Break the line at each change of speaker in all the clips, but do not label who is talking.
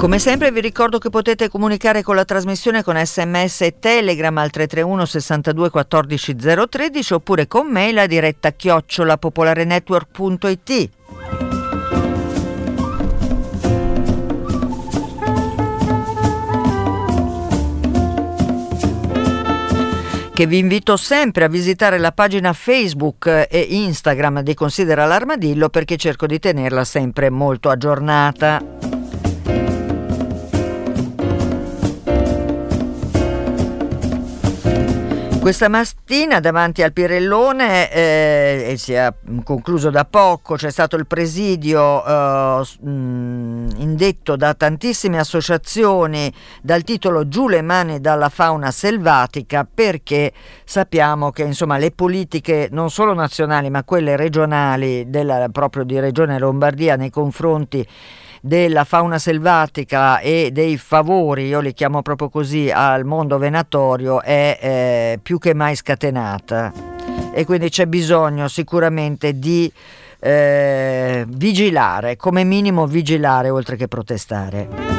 Come sempre vi ricordo che potete comunicare con la trasmissione con sms e telegram al 331 62 14 013 oppure con mail a diretta chiocciolapopolarenetwork.it. che vi invito sempre a visitare la pagina Facebook e Instagram di Considera l'Armadillo perché cerco di tenerla sempre molto aggiornata. Questa mattina davanti al Pirellone, eh, si è concluso da poco, c'è stato il presidio eh, indetto da tantissime associazioni dal titolo Giù le mani dalla fauna selvatica perché sappiamo che insomma, le politiche non solo nazionali ma quelle regionali della, proprio di Regione Lombardia nei confronti della fauna selvatica e dei favori, io li chiamo proprio così, al mondo venatorio è eh, più che mai scatenata e quindi c'è bisogno sicuramente di eh, vigilare, come minimo vigilare oltre che protestare.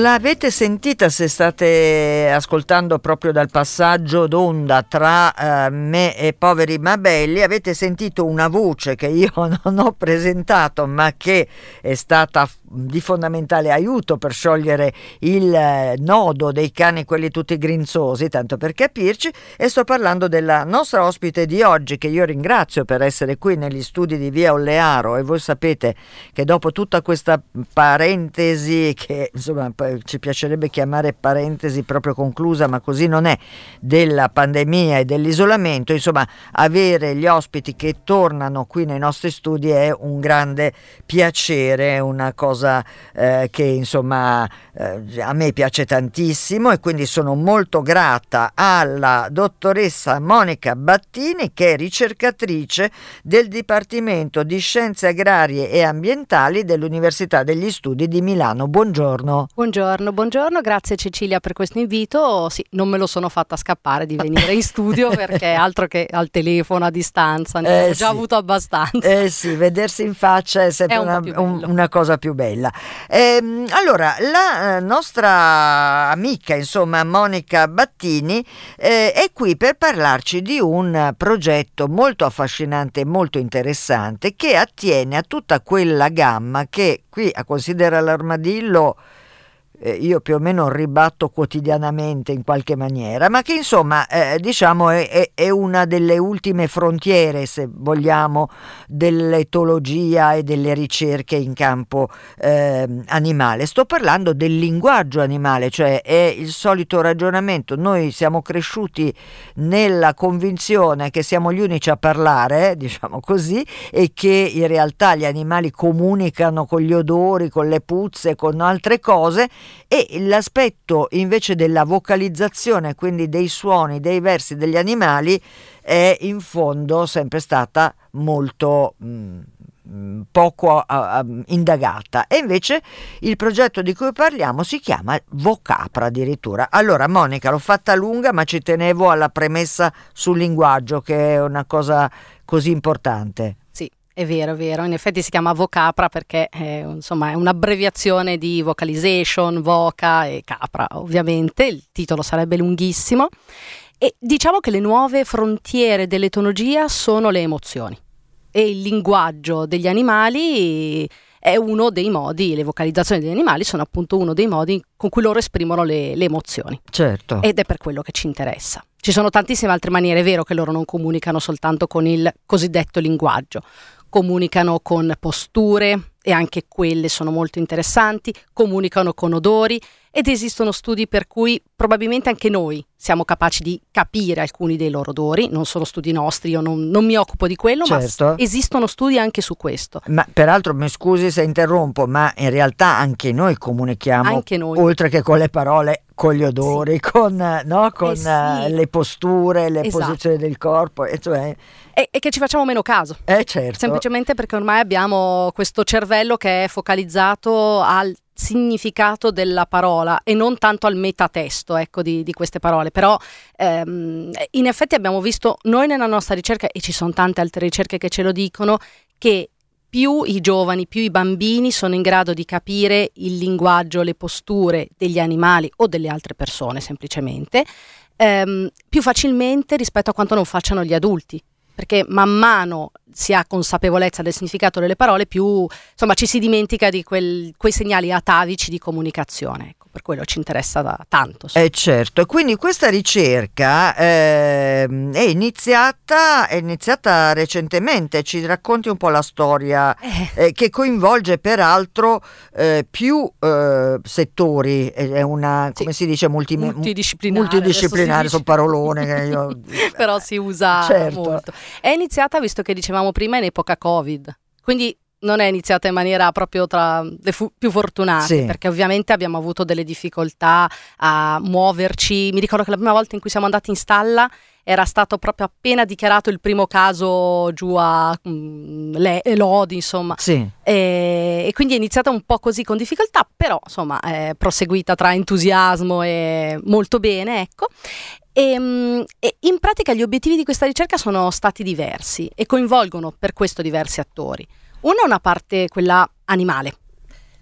L'avete sentita se state ascoltando proprio dal passaggio d'onda tra eh, me e Poveri Mabelli? Avete sentito una voce che io non ho presentato ma che è stata di fondamentale aiuto per sciogliere il eh, nodo dei cani, quelli tutti grinzosi, tanto per capirci, e sto parlando della nostra ospite di oggi che io ringrazio per essere qui negli studi di Via Ollearo. E voi sapete che dopo tutta questa parentesi che insomma ci piacerebbe chiamare parentesi proprio conclusa, ma così non è, della pandemia e dell'isolamento, insomma avere gli ospiti che tornano qui nei nostri studi è un grande piacere, una cosa eh, che insomma eh, a me piace tantissimo e quindi sono molto grata alla dottoressa Monica Battini che è ricercatrice del Dipartimento di Scienze Agrarie e Ambientali dell'Università degli Studi di Milano. Buongiorno.
Buongiorno, buongiorno, grazie Cecilia per questo invito. Sì, non me lo sono fatta scappare di venire in studio perché altro che al telefono a distanza, ne eh ho già sì. avuto abbastanza.
Eh sì, vedersi in faccia è sempre è un una, un, una, cosa più bella. Eh, allora, la nostra amica, insomma, Monica Battini, eh, è qui per parlarci di un progetto molto affascinante e molto interessante che attiene a tutta quella gamma che qui a Considera l'Armadillo eh, io più o meno ribatto quotidianamente in qualche maniera, ma che insomma eh, diciamo è, è, è, una delle ultime frontiere, se vogliamo, dell'etologia e delle ricerche in campo eh, animale. Sto parlando del linguaggio animale, cioè è il solito ragionamento. Noi siamo cresciuti nella convinzione che siamo gli unici a parlare, diciamo così, e che in realtà gli animali comunicano con gli odori, con le puzze, con altre cose e l'aspetto invece della vocalizzazione, quindi dei suoni, dei versi degli animali, è in fondo sempre stata molto... Mh, mm, poco uh, indagata e invece il progetto di cui parliamo si chiama Vocapra addirittura. Allora Monica l'ho fatta lunga ma ci tenevo alla premessa sul linguaggio che è una cosa così importante.
È vero, è vero, in effetti si chiama Vocapra perché è, insomma, è un'abbreviazione di vocalization, voca e capra, ovviamente, il titolo sarebbe lunghissimo. E diciamo che le nuove frontiere dell'etologia sono le emozioni e il linguaggio degli animali è uno dei modi, le vocalizzazioni degli animali sono appunto uno dei modi con cui loro esprimono le, le emozioni.
Certo.
Ed è per quello che ci interessa. Ci sono tantissime altre maniere, è vero che loro non comunicano soltanto con il cosiddetto linguaggio comunicano con posture, e anche quelle sono molto interessanti, comunicano con odori ed esistono studi per cui probabilmente anche noi siamo capaci di capire alcuni dei loro odori, non sono studi nostri, io non, non mi occupo di quello, certo. ma esistono studi anche su questo.
Ma peraltro mi scusi se interrompo, ma in realtà anche noi comunichiamo, anche noi. oltre che con le parole, con gli odori, sì. con, no? con eh sì. uh, le posture, le esatto. posizioni del corpo, e, cioè...
e, e, che ci facciamo meno caso.
Eh, certo.
Semplicemente perché ormai abbiamo questo cervello che è focalizzato al significato della parola e non tanto al metatesto ecco, di, di queste parole. Però ehm, in effetti abbiamo visto noi nella nostra ricerca, e ci sono tante altre ricerche che ce lo dicono, che più i giovani, più i bambini sono in grado di capire il linguaggio, le posture degli animali o delle altre persone semplicemente, ehm, più facilmente rispetto a quanto non facciano gli adulti perché man mano si ha consapevolezza del significato delle parole, più insomma, ci si dimentica di quel, quei segnali atavici di comunicazione per quello ci interessa da tanto.
Eh certo, quindi questa ricerca eh, è, iniziata, è iniziata recentemente, ci racconti un po' la storia eh. Eh, che coinvolge peraltro eh, più eh, settori, è una, sì. come si dice, multi-
multidisciplinare,
multidisciplinare sono parolone io...
però si usa certo. molto. È iniziata, visto che dicevamo prima, in epoca Covid, quindi non è iniziata in maniera proprio tra le fu- più fortunate, sì. perché ovviamente abbiamo avuto delle difficoltà a muoverci. Mi ricordo che la prima volta in cui siamo andati in stalla era stato proprio appena dichiarato il primo caso giù a um, Le- Lodi, insomma.
Sì.
E-, e, quindi è iniziata un po' così con difficoltà, però insomma è proseguita tra entusiasmo e molto bene, ecco. E, um, e in pratica gli obiettivi di questa ricerca sono stati diversi e coinvolgono per questo diversi attori. Una è una parte quella animale,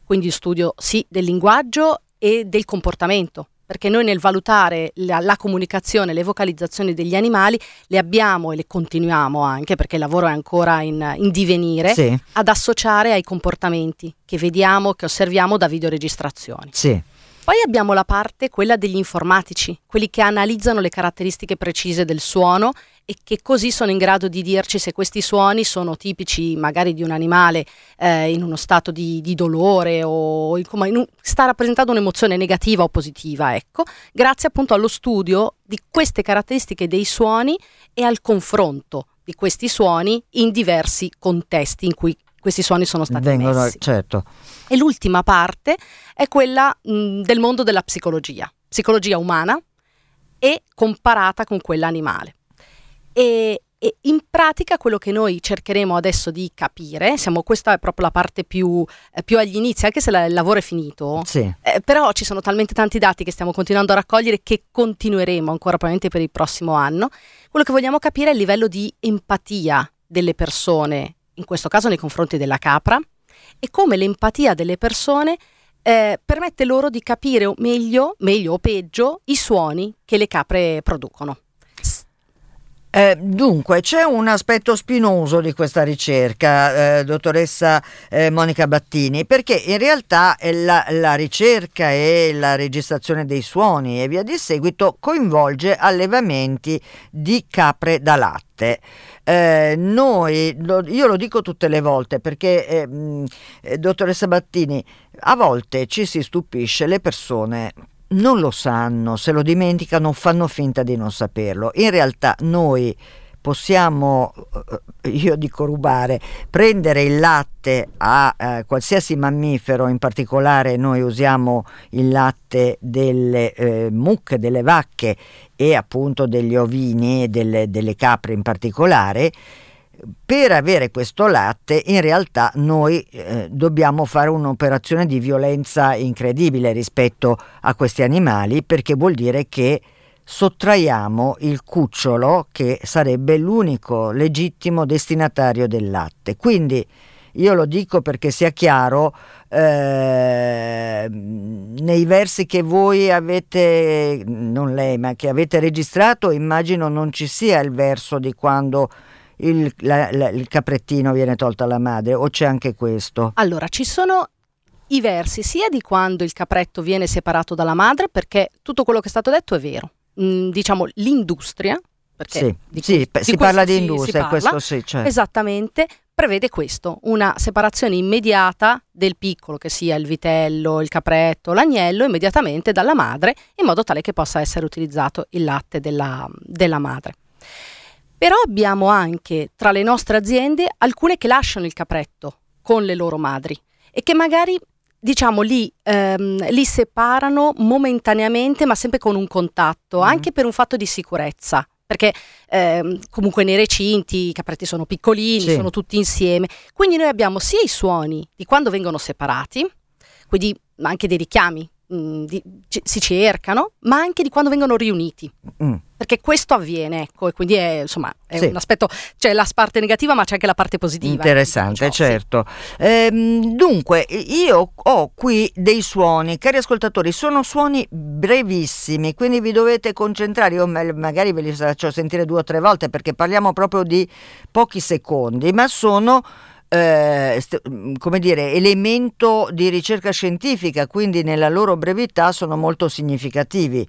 quindi studio sì del linguaggio e del comportamento, perché noi nel valutare la, la, comunicazione, le vocalizzazioni degli animali le abbiamo e le continuiamo anche, perché il lavoro è ancora in, in divenire, sì. ad associare ai comportamenti che vediamo, che osserviamo da videoregistrazioni.
Sì.
Poi abbiamo la parte, quella degli informatici, quelli che analizzano le caratteristiche precise del suono e che così sono in grado di dirci se questi suoni sono tipici magari di un animale eh, in uno stato di, di dolore o come, un, sta rappresentando un'emozione negativa o positiva, ecco, grazie appunto allo studio di queste caratteristiche dei suoni e al confronto di questi suoni in diversi contesti in cui questi suoni sono stati Vengono, messi.
Certo.
E l'ultima parte è quella mh, del mondo della psicologia, psicologia umana e comparata con quella animale. E, e in pratica quello che noi cercheremo adesso di capire, siamo, questa è proprio la parte più, eh, più agli inizi, anche se la, il lavoro è finito,
sì.
eh, però ci sono talmente tanti dati che stiamo continuando a raccogliere che continueremo ancora probabilmente per il prossimo anno. Quello che vogliamo capire è il livello di empatia delle persone in questo caso nei confronti della capra, e come l'empatia delle persone eh, permette loro di capire meglio, meglio o peggio, i suoni che le capre producono.
Eh, dunque, c'è un aspetto spinoso di questa ricerca, eh, dottoressa eh, Monica Battini, perché in realtà la, la, ricerca e la registrazione dei suoni e via di seguito coinvolge allevamenti di capre da latte. Eh, noi, lo, io lo dico tutte le volte perché, eh, dottoressa Battini, a volte ci si stupisce, le persone non lo sanno, se lo dimenticano, fanno finta di non saperlo. In realtà noi possiamo, eh, io dico rubare, prendere il latte a eh, qualsiasi mammifero, in particolare noi usiamo il latte delle eh, mucche, delle vacche e appunto degli ovini e delle, delle capre in particolare, per avere questo latte in realtà noi eh, dobbiamo fare un'operazione di violenza incredibile rispetto a questi animali perché vuol dire che sottraiamo il cucciolo che sarebbe l'unico legittimo destinatario del latte. Quindi io lo dico perché sia chiaro, eh, nei versi che voi avete, non lei, ma che avete registrato, immagino non ci sia il verso di quando il, la, la, il caprettino viene tolto alla madre o c'è anche questo?
Allora, ci sono i versi sia di quando il capretto viene separato dalla madre, perché tutto quello che è stato detto è vero. Mm, diciamo l'industria, perché
sì, di sì, si parla di industria, questo sì, certo.
Esattamente, prevede questo, una separazione immediata del piccolo, che sia il vitello, il capretto, l'agnello, immediatamente dalla madre, in modo tale che possa essere utilizzato il latte della, della madre. Però abbiamo anche tra le nostre aziende alcune che lasciano il capretto con le loro madri e che magari diciamo li, ehm, li separano momentaneamente ma sempre con un contatto, mm. anche per un fatto di sicurezza perché ehm, comunque nei recinti i capretti sono piccolini, sì. sono tutti insieme, quindi noi abbiamo sia i suoni di quando vengono separati, quindi anche dei richiami mh, mm, di, c- si cercano, ma anche di quando vengono riuniti. Mm. Perché questo avviene, ecco, e quindi è, insomma, è sì. un aspetto, c'è la parte negativa, ma c'è anche la parte positiva.
Interessante, ciò, certo. Sì. Ehm, dunque, io ho qui dei suoni, cari ascoltatori, sono suoni brevissimi, quindi vi dovete concentrare. Io magari ve li faccio sentire due o tre volte perché parliamo proprio di pochi secondi, ma sono eh, mm, come dire, elemento di ricerca scientifica, quindi nella loro brevità sono molto significativi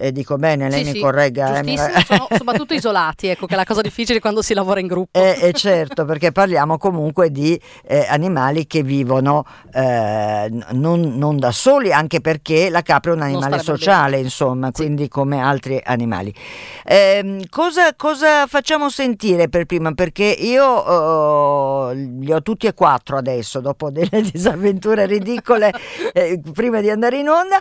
eh, dico bene, lei sì, mi sì, corregga.
Eh, sono soprattutto isolati, ecco che è la cosa difficile quando si lavora in gruppo.
Eh, eh certo, perché parliamo comunque di eh, animali che vivono eh, non, non, da soli, anche perché la capra è un animale sociale, bene. insomma, sì. quindi come altri animali. Ehm, cosa, cosa, facciamo sentire per prima? Perché io oh, li ho tutti e quattro adesso, dopo delle disavventure ridicole, prima di andare in onda,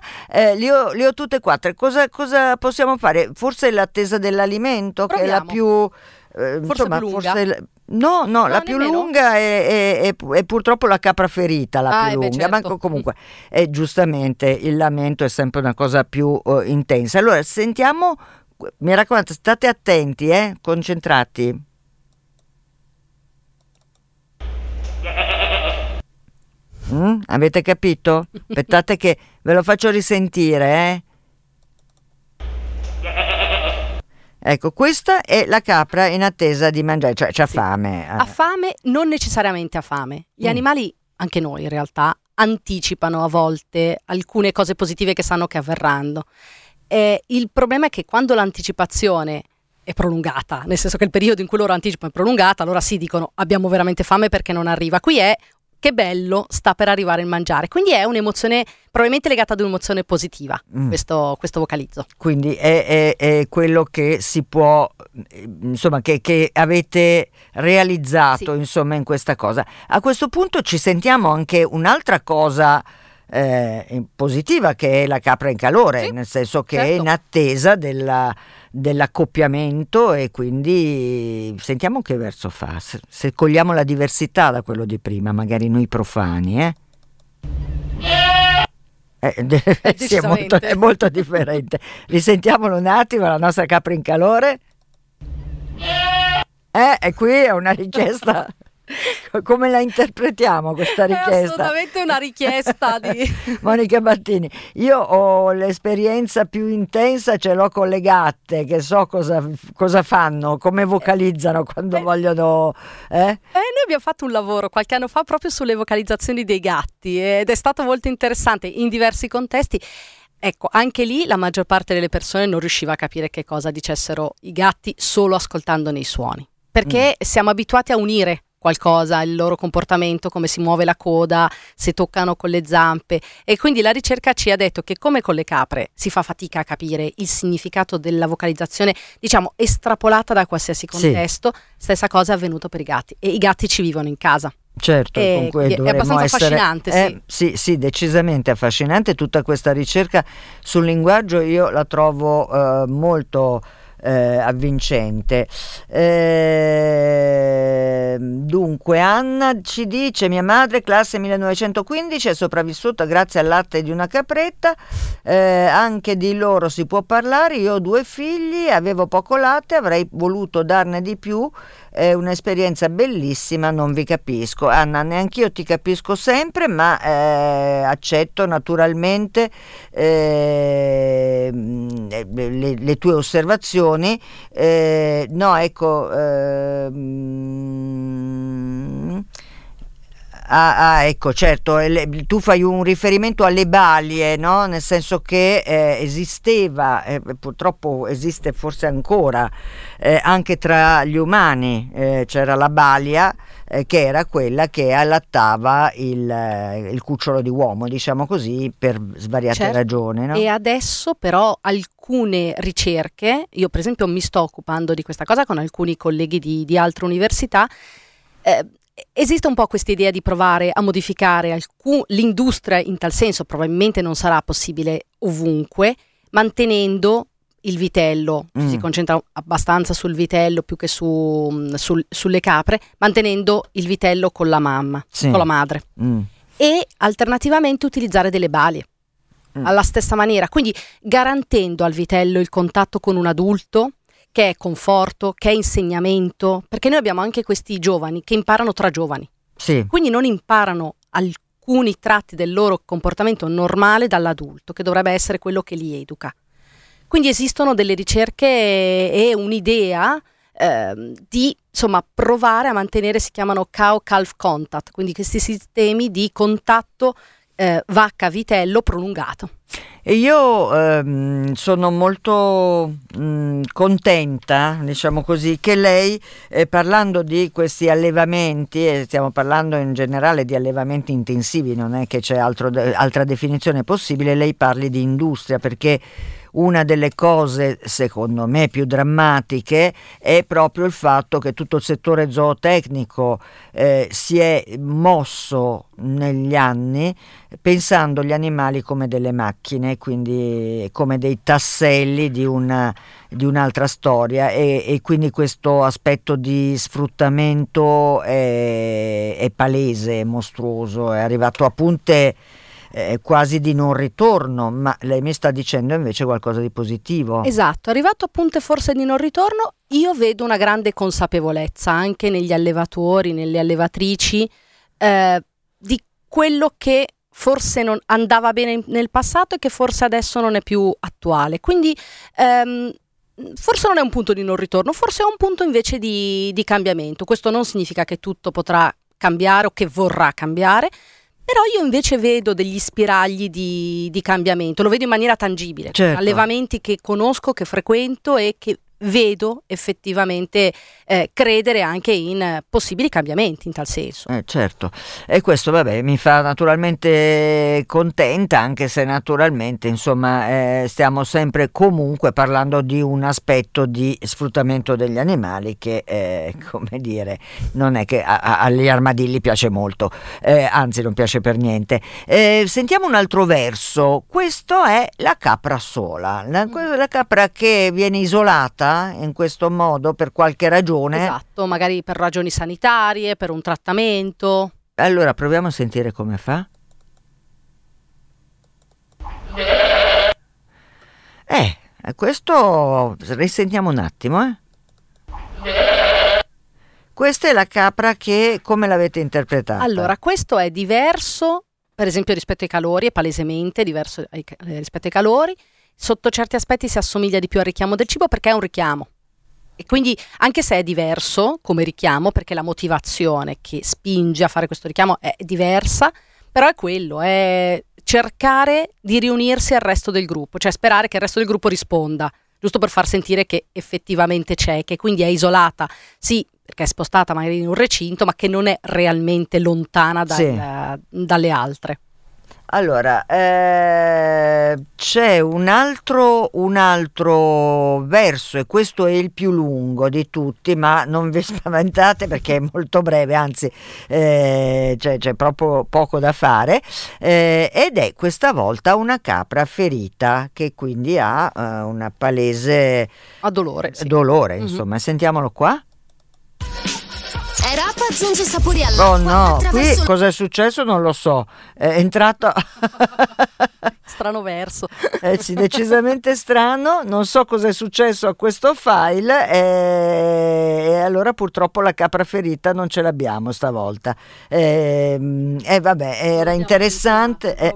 li ho, li, ho, tutte e quattro. Cosa, cosa possiamo fare? Forse l'attesa dell'alimento, Proviamo. che è la più...
Eh, forse insomma, più lunga. Forse,
No, no, no, la più nemmeno. lunga è, è, è, purtroppo la capra ferita, la ah, più lunga, beh, certo. ma comunque è giustamente il lamento è sempre una cosa più uh, intensa. Allora, sentiamo, mi raccomando, state attenti, eh, concentrati. Mm? Avete capito? Aspettate che ve lo faccio risentire, eh? Ecco, questa è la capra in attesa di mangiare, cioè c'ha sì. fame.
Ha fame, non necessariamente ha fame. Gli mm. animali, anche noi in realtà, anticipano a volte alcune cose positive che sanno che avverranno. Eh, il problema è che quando l'anticipazione è prolungata, nel senso che il periodo in cui loro anticipano è prolungato, allora sì dicono abbiamo veramente fame perché non arriva. Qui è che bello, sta per arrivare il mangiare. Quindi è un'emozione probabilmente legata ad un'emozione positiva, mm. questo, questo, vocalizzo.
Quindi è, è, è, quello che si può, insomma, che, che avete realizzato, sì. insomma, in questa cosa. A questo punto ci sentiamo anche un'altra cosa eh, positiva che è la capra in calore, sì, nel senso che certo. è in attesa della dell'accoppiamento e quindi sentiamo che verso fa, se, cogliamo la diversità da quello di prima, magari noi profani? Eh, eh, sì, è, molto, è molto differente. Risentiamolo un attimo, la nostra capra in calore. Eh, e qui è una richiesta Come la interpretiamo questa richiesta? È
assolutamente una richiesta di
Monica Battini. Io ho l'esperienza più intensa, ce l'ho con le gatte, che so cosa, cosa fanno, come vocalizzano quando eh, vogliono. Eh? Eh,
noi abbiamo fatto un lavoro qualche anno fa proprio sulle vocalizzazioni dei gatti ed è stato molto interessante in diversi contesti. Ecco, anche lì la maggior parte delle persone non riusciva a capire che cosa dicessero i gatti solo ascoltandone i suoni, perché mm. siamo abituati a unire qualcosa, il loro comportamento, come si muove la coda, se toccano con le zampe e quindi la ricerca ci ha detto che come con le capre si fa fatica a capire il significato della vocalizzazione, diciamo estrapolata da qualsiasi contesto, sì. stessa cosa è avvenuta per i gatti e i gatti ci vivono in casa.
Certo,
e, è abbastanza essere, affascinante.
Eh, sì. sì, decisamente affascinante. Tutta questa ricerca sul linguaggio io la trovo eh, molto eh, avvincente. Eh, dunque, Anna ci dice: Mia madre, classe 1915, è sopravvissuta grazie al latte di una capretta. Eh, anche di loro si può parlare. Io ho due figli, avevo poco latte, avrei voluto darne di più è un'esperienza bellissima, non vi capisco. Anna, neanch'io ti capisco sempre, ma eh, accetto naturalmente eh, le, le, tue osservazioni. Eh, no, ecco... Ehm, Ah, ah, ecco, certo, tu fai un riferimento alle balie, no? nel senso che eh, esisteva, eh, purtroppo esiste forse ancora, eh, anche tra gli umani eh, c'era la balia eh, che era quella che allattava il, eh, il, cucciolo di uomo, diciamo così, per svariate certo. ragioni. No?
E adesso però alcune ricerche, io per esempio mi sto occupando di questa cosa con alcuni colleghi di, di altre università, eh, esiste un po' questa idea di provare a modificare alcun, l'industria in tal senso, probabilmente non sarà possibile ovunque, mantenendo il vitello, mm. si concentra abbastanza sul vitello più che su, mm, sul, sulle capre, mantenendo il vitello con la mamma, sì. con la madre. Mm. E alternativamente utilizzare delle balie. Mm. Alla stessa maniera, quindi garantendo al vitello il contatto con un adulto, che è conforto, che è insegnamento, perché noi abbiamo anche questi giovani che imparano tra giovani. Sì. Quindi non imparano alcuni tratti del loro comportamento normale dall'adulto, che dovrebbe essere quello che li educa. Quindi esistono delle ricerche e un'idea eh, di insomma, provare a mantenere, si chiamano cow-calf contact, quindi questi sistemi di contatto eh, vacca-vitello prolungato.
E io ehm, sono molto mh, contenta, diciamo così, che lei, eh, parlando di questi allevamenti, e stiamo parlando in generale di allevamenti intensivi, non è che c'è altro, altra definizione possibile, lei parli di industria perché una delle cose secondo me più drammatiche è proprio il fatto che tutto il settore zootecnico eh, si è mosso negli anni pensando gli animali come delle macchine, quindi come dei tasselli di, una, di un'altra storia e, e, quindi questo aspetto di sfruttamento è, è palese, è mostruoso, è arrivato a punte eh, quasi di non ritorno, ma lei mi sta dicendo invece qualcosa di positivo.
Esatto, arrivato a punte forse di non ritorno, io vedo una grande consapevolezza anche negli allevatori, nelle allevatrici, eh, di quello che forse non andava bene nel passato e che forse adesso non è più attuale. Quindi ehm, forse non è un punto di non ritorno, forse è un punto invece di, di cambiamento. Questo non significa che tutto potrà cambiare o che vorrà cambiare, però io invece vedo degli spiragli di, di cambiamento, lo vedo in maniera tangibile. Certo. Allevamenti che conosco, che frequento e che vedo effettivamente eh, credere anche in possibili cambiamenti in tal senso.
Eh, certo, e questo vabbè mi fa naturalmente contenta, anche se naturalmente insomma eh, stiamo sempre comunque parlando di un aspetto di sfruttamento degli animali che eh, come dire non è che a, a, agli armadilli piace molto, eh, anzi non piace per niente. Eh, sentiamo un altro verso, questo è la capra sola, la, la capra che viene isolata in questo modo per qualche ragione.
Esatto, magari per ragioni sanitarie, per un trattamento.
Allora proviamo a sentire come fa. Eh, questo risentiamo un attimo, eh. Questa è la capra che come l'avete interpretata?
Allora, questo è diverso, per esempio rispetto ai calori, è palesemente diverso ai, rispetto ai calori sotto certi aspetti si assomiglia di più al richiamo del cibo perché è un richiamo. E quindi anche se è diverso come richiamo, perché la motivazione che spinge a fare questo richiamo è diversa, però è quello, è cercare di riunirsi al resto del gruppo, cioè sperare che il resto del gruppo risponda, giusto per far sentire che effettivamente c'è, che quindi è isolata, sì, perché è spostata magari in un recinto, ma che non è realmente lontana dal, sì. dalle altre.
Allora, eh, c'è un altro, un altro, verso e questo è il più lungo di tutti, ma non vi spaventate perché è molto breve, anzi eh, c'è, c'è, proprio poco da fare, eh, ed è questa volta una capra ferita che quindi ha eh, una palese...
A dolore. Sì.
Dolore, mm-hmm. insomma, sentiamolo qua
aggiunge sapori all'acqua.
Oh no, qui cosa è successo non lo so. È entrato...
strano verso.
Eh sì, decisamente strano, non so cosa è successo a questo file e, e allora purtroppo la capra ferita non ce l'abbiamo stavolta. E, ehm, e vabbè, era interessante. Eh,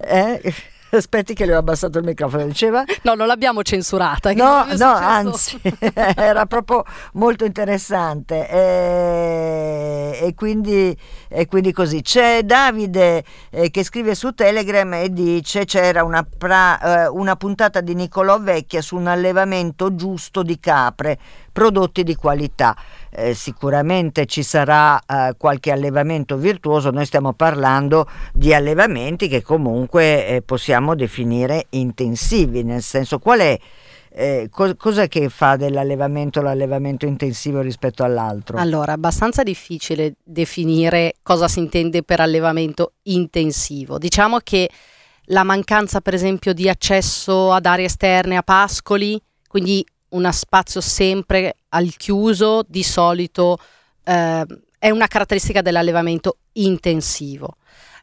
eh, Aspetti che le ho abbassato il microfono, diceva?
No, non l'abbiamo censurata.
No, no, anzi, era proprio molto interessante. E, e, quindi, e quindi, così. C'è Davide eh, che scrive su Telegram e dice c'era una, pra, eh, una puntata di Nicolò Vecchia su un allevamento giusto di capre, prodotti di qualità. Eh, sicuramente ci sarà eh, qualche allevamento virtuoso, noi stiamo parlando di allevamenti che comunque eh, possiamo definire intensivi, nel senso qual è eh, co- cos'è che fa dell'allevamento l'allevamento intensivo rispetto all'altro?
Allora, è abbastanza difficile definire cosa si intende per allevamento intensivo. Diciamo che la mancanza, per esempio, di accesso ad aree esterne, a pascoli, quindi uno spazio sempre al chiuso, di solito eh, è una caratteristica dell'allevamento intensivo.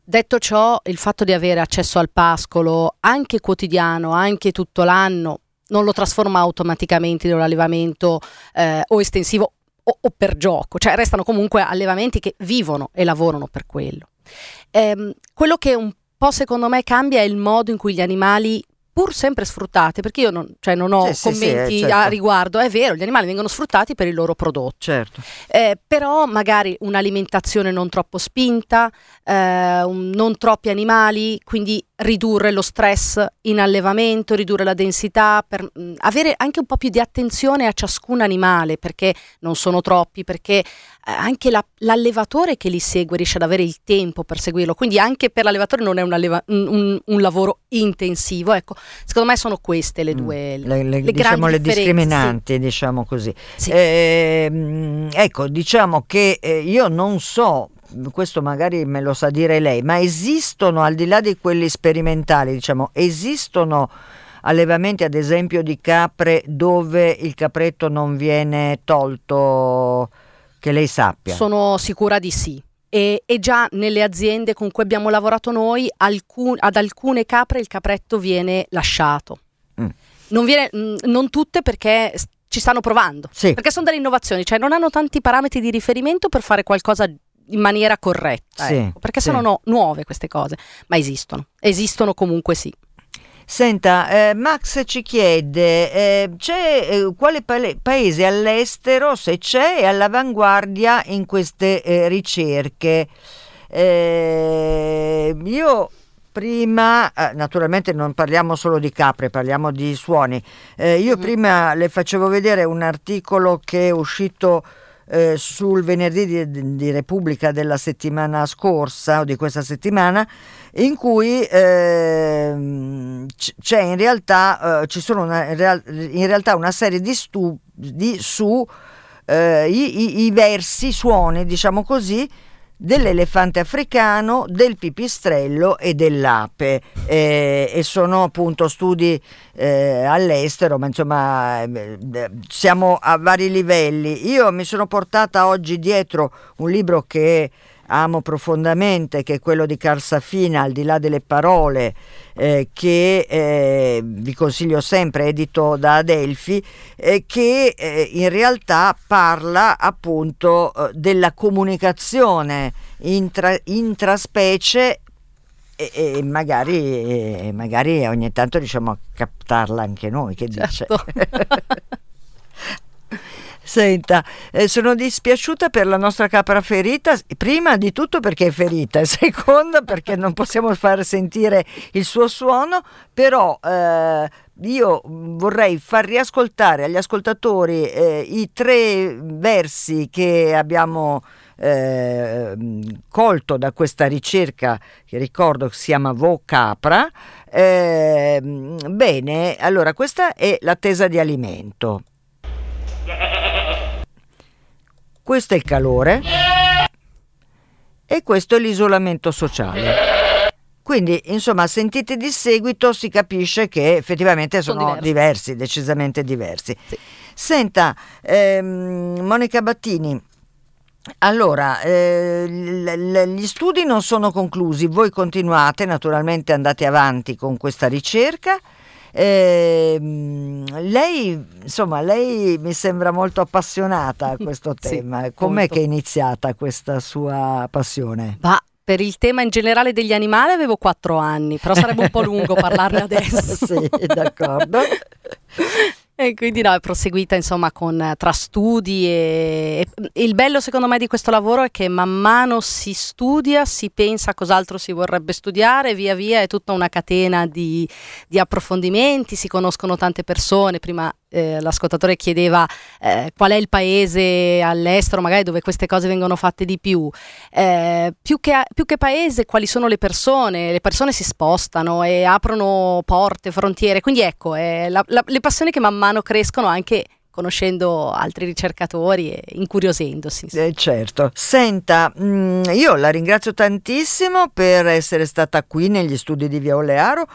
Detto ciò, il fatto di avere accesso al pascolo anche quotidiano, anche tutto l'anno, non lo trasforma automaticamente in un allevamento eh, o estensivo o, o, per gioco, cioè restano comunque allevamenti che vivono e lavorano per quello. Eh, quello che un po' secondo me cambia è il modo in cui gli animali pur sempre sfruttate, perché io non, cioè non ho sì, commenti sì, sì, certo. a riguardo, è vero, gli animali vengono sfruttati per il loro prodotto,
certo.
eh, però magari un'alimentazione non troppo spinta, eh, un, non troppi animali, quindi ridurre lo stress in allevamento, ridurre la densità, per mh, mm, avere anche un po' più di attenzione a ciascun animale, perché non sono troppi, perché eh, anche la, l'allevatore che li segue riesce ad avere il tempo per seguirlo, quindi anche per l'allevatore non è un, alleva- un, un, un lavoro intensivo. Ecco, secondo me sono queste le mm, due mm, le, le, le,
diciamo, le discriminanti, sì. diciamo così. Sì. Eh, ecco, diciamo che eh, io non so questo magari me lo sa dire lei, ma esistono al di là di quelli sperimentali, diciamo, esistono allevamenti ad esempio di capre dove il capretto non viene tolto, che lei sappia?
Sono sicura di sì. E, e già nelle aziende con cui abbiamo lavorato noi, alcun, ad alcune capre il capretto viene lasciato. Mm. Non, viene, mm, non tutte perché ci stanno provando, sì. perché sono delle innovazioni, cioè non hanno tanti parametri di riferimento per fare qualcosa in maniera corretta, sì, ecco, perché sì. sono no, nuove queste cose, ma esistono, esistono comunque sì.
Senta, eh, Max ci chiede, eh, c'è eh, quale pa- paese all'estero, se c'è, è all'avanguardia in queste eh, ricerche? Eh, io prima, eh, naturalmente non parliamo solo di capre, parliamo di suoni, io mm. prima le facevo vedere un articolo che è uscito eh, sul venerdì di, di, Repubblica della settimana scorsa o di questa settimana in cui eh, c'è in realtà, eh, ci sono una, in realtà una serie di studi su eh, i, i, i versi, suoni, diciamo così, dell'elefante africano, del pipistrello e dell'ape eh, e sono appunto studi eh, all'estero, ma insomma eh, siamo a vari livelli. Io mi sono portata oggi dietro un libro che amo profondamente, che è quello di Carl Safina, Al di là delle parole, eh, che eh, vi consiglio sempre, edito da Adelphi, eh, che eh, in realtà parla appunto eh, della comunicazione intra, intraspecie e, e magari, magari, ogni tanto riusciamo a captarla anche noi, che certo. dice? Senta, eh, sono dispiaciuta per la nostra capra ferita, prima di tutto perché è ferita e seconda perché non possiamo far sentire il suo suono, però eh, io vorrei far riascoltare agli ascoltatori eh, i tre versi che abbiamo eh, colto da questa ricerca che ricordo si chiama Vo Capra. Eh, bene, allora questa è l'attesa di alimento. Questo è il calore e questo è l'isolamento sociale. Quindi, insomma, sentite di seguito si capisce che effettivamente sono, sono diversi. diversi. decisamente diversi. Sì. Senta, ehm, Monica Battini, allora, eh, gli studi non sono conclusi, voi continuate, naturalmente andate avanti con questa ricerca. Eh, lei, insomma, lei mi sembra molto appassionata a questo tema. sì, Com'è molto. che è iniziata questa sua passione?
Ma per il tema in generale degli animali avevo quattro anni, però sarebbe un po' lungo parlarne adesso.
sì, d'accordo.
E quindi no, è proseguita insomma con, tra studi e, e, il bello secondo me di questo lavoro è che man mano si studia, si pensa a cos'altro si vorrebbe studiare, via via è tutta una catena di, di approfondimenti, si conoscono tante persone, prima eh, l'ascoltatore chiedeva eh, qual è il paese all'estero magari dove queste cose vengono fatte di più. Eh, più, che, più che paese, quali sono le persone? Le persone si spostano e aprono porte, frontiere. Quindi ecco, la, la, le passioni che man mano crescono anche conoscendo altri ricercatori e incuriosendosi.
Eh, certo. Senta, mm, io la ringrazio tantissimo per essere stata qui negli studi di Via Olearo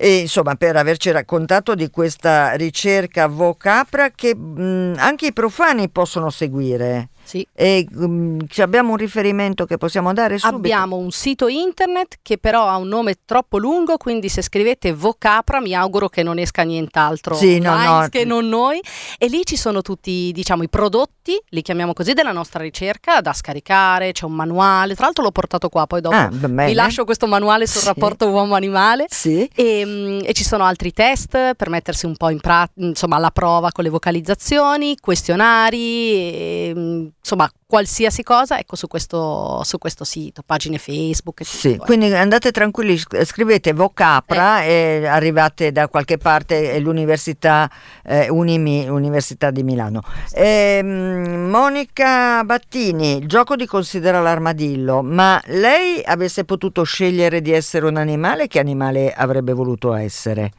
e insomma per averci raccontato di questa ricerca Vocapra che mh, anche i profani possono seguire.
Sì.
E um, abbiamo un riferimento che possiamo dare subito?
Abbiamo un sito internet che però ha un nome troppo lungo, quindi se scrivete Vocapra mi auguro che non esca nient'altro
sì, no, no.
che non noi. E lì ci sono tutti diciamo, i prodotti, li chiamiamo così, della nostra ricerca da scaricare, c'è un manuale, tra l'altro l'ho portato qua, poi dopo ah, vi lascio questo manuale sul sì. rapporto uomo-animale.
Sì.
E, um, e, ci sono altri test per mettersi un po' in pratica, insomma alla prova con le vocalizzazioni, questionari. E, um, insomma qualsiasi cosa ecco su questo, su questo sito, pagine Facebook.
Sì, tutto, quindi andate tranquilli, scrivete Vocapra eh. e arrivate da qualche parte, è l'Università eh, Unimi, Università di Milano. Eh, Monica Battini, il gioco di considera l'armadillo, ma lei avesse potuto scegliere di essere un animale, che animale avrebbe voluto essere?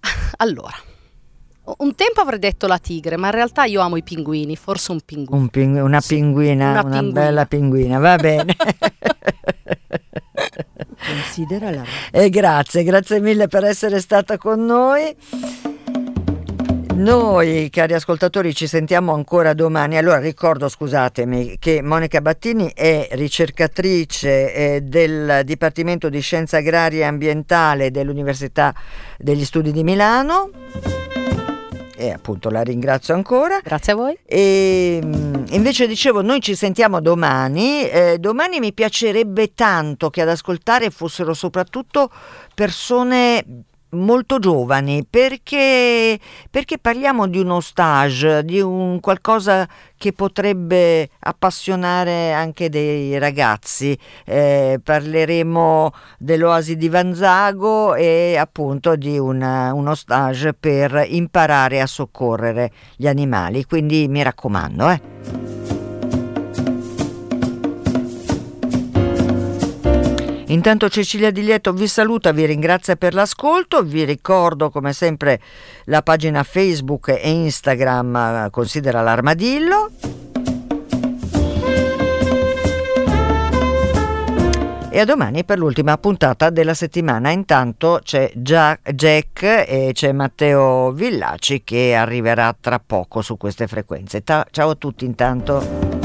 Allora, un tempo avrei detto la tigre, ma in realtà io amo i pinguini, forse un pinguino.
Un ping- una sì, pinguina, una, una pinguina. bella pinguina, va bene.
Considera la...
E grazie, grazie mille per essere stata con noi. Noi, cari ascoltatori, ci sentiamo ancora domani. Allora ricordo, scusatemi, che Monica Battini è ricercatrice eh, del Dipartimento di Scienze Agrarie e Ambientale dell'Università degli Studi di Milano e appunto la ringrazio ancora.
Grazie a voi.
E mm, invece dicevo, noi ci sentiamo domani. Eh, domani mi piacerebbe tanto che ad ascoltare fossero soprattutto persone molto giovani perché, perché, parliamo di uno stage, di un qualcosa che potrebbe appassionare anche dei ragazzi. Eh, parleremo dell'oasi di Vanzago e appunto di una, uno stage per imparare a soccorrere gli animali, quindi mi raccomando. Eh. Intanto Cecilia Di Lieto vi saluta, vi ringrazia per l'ascolto, vi ricordo come sempre la pagina Facebook e Instagram eh, Considera l'armadillo. E a domani per l'ultima puntata della settimana. Intanto c'è Jack e c'è Matteo Villaci che arriverà tra poco su queste frequenze. ciao a tutti intanto.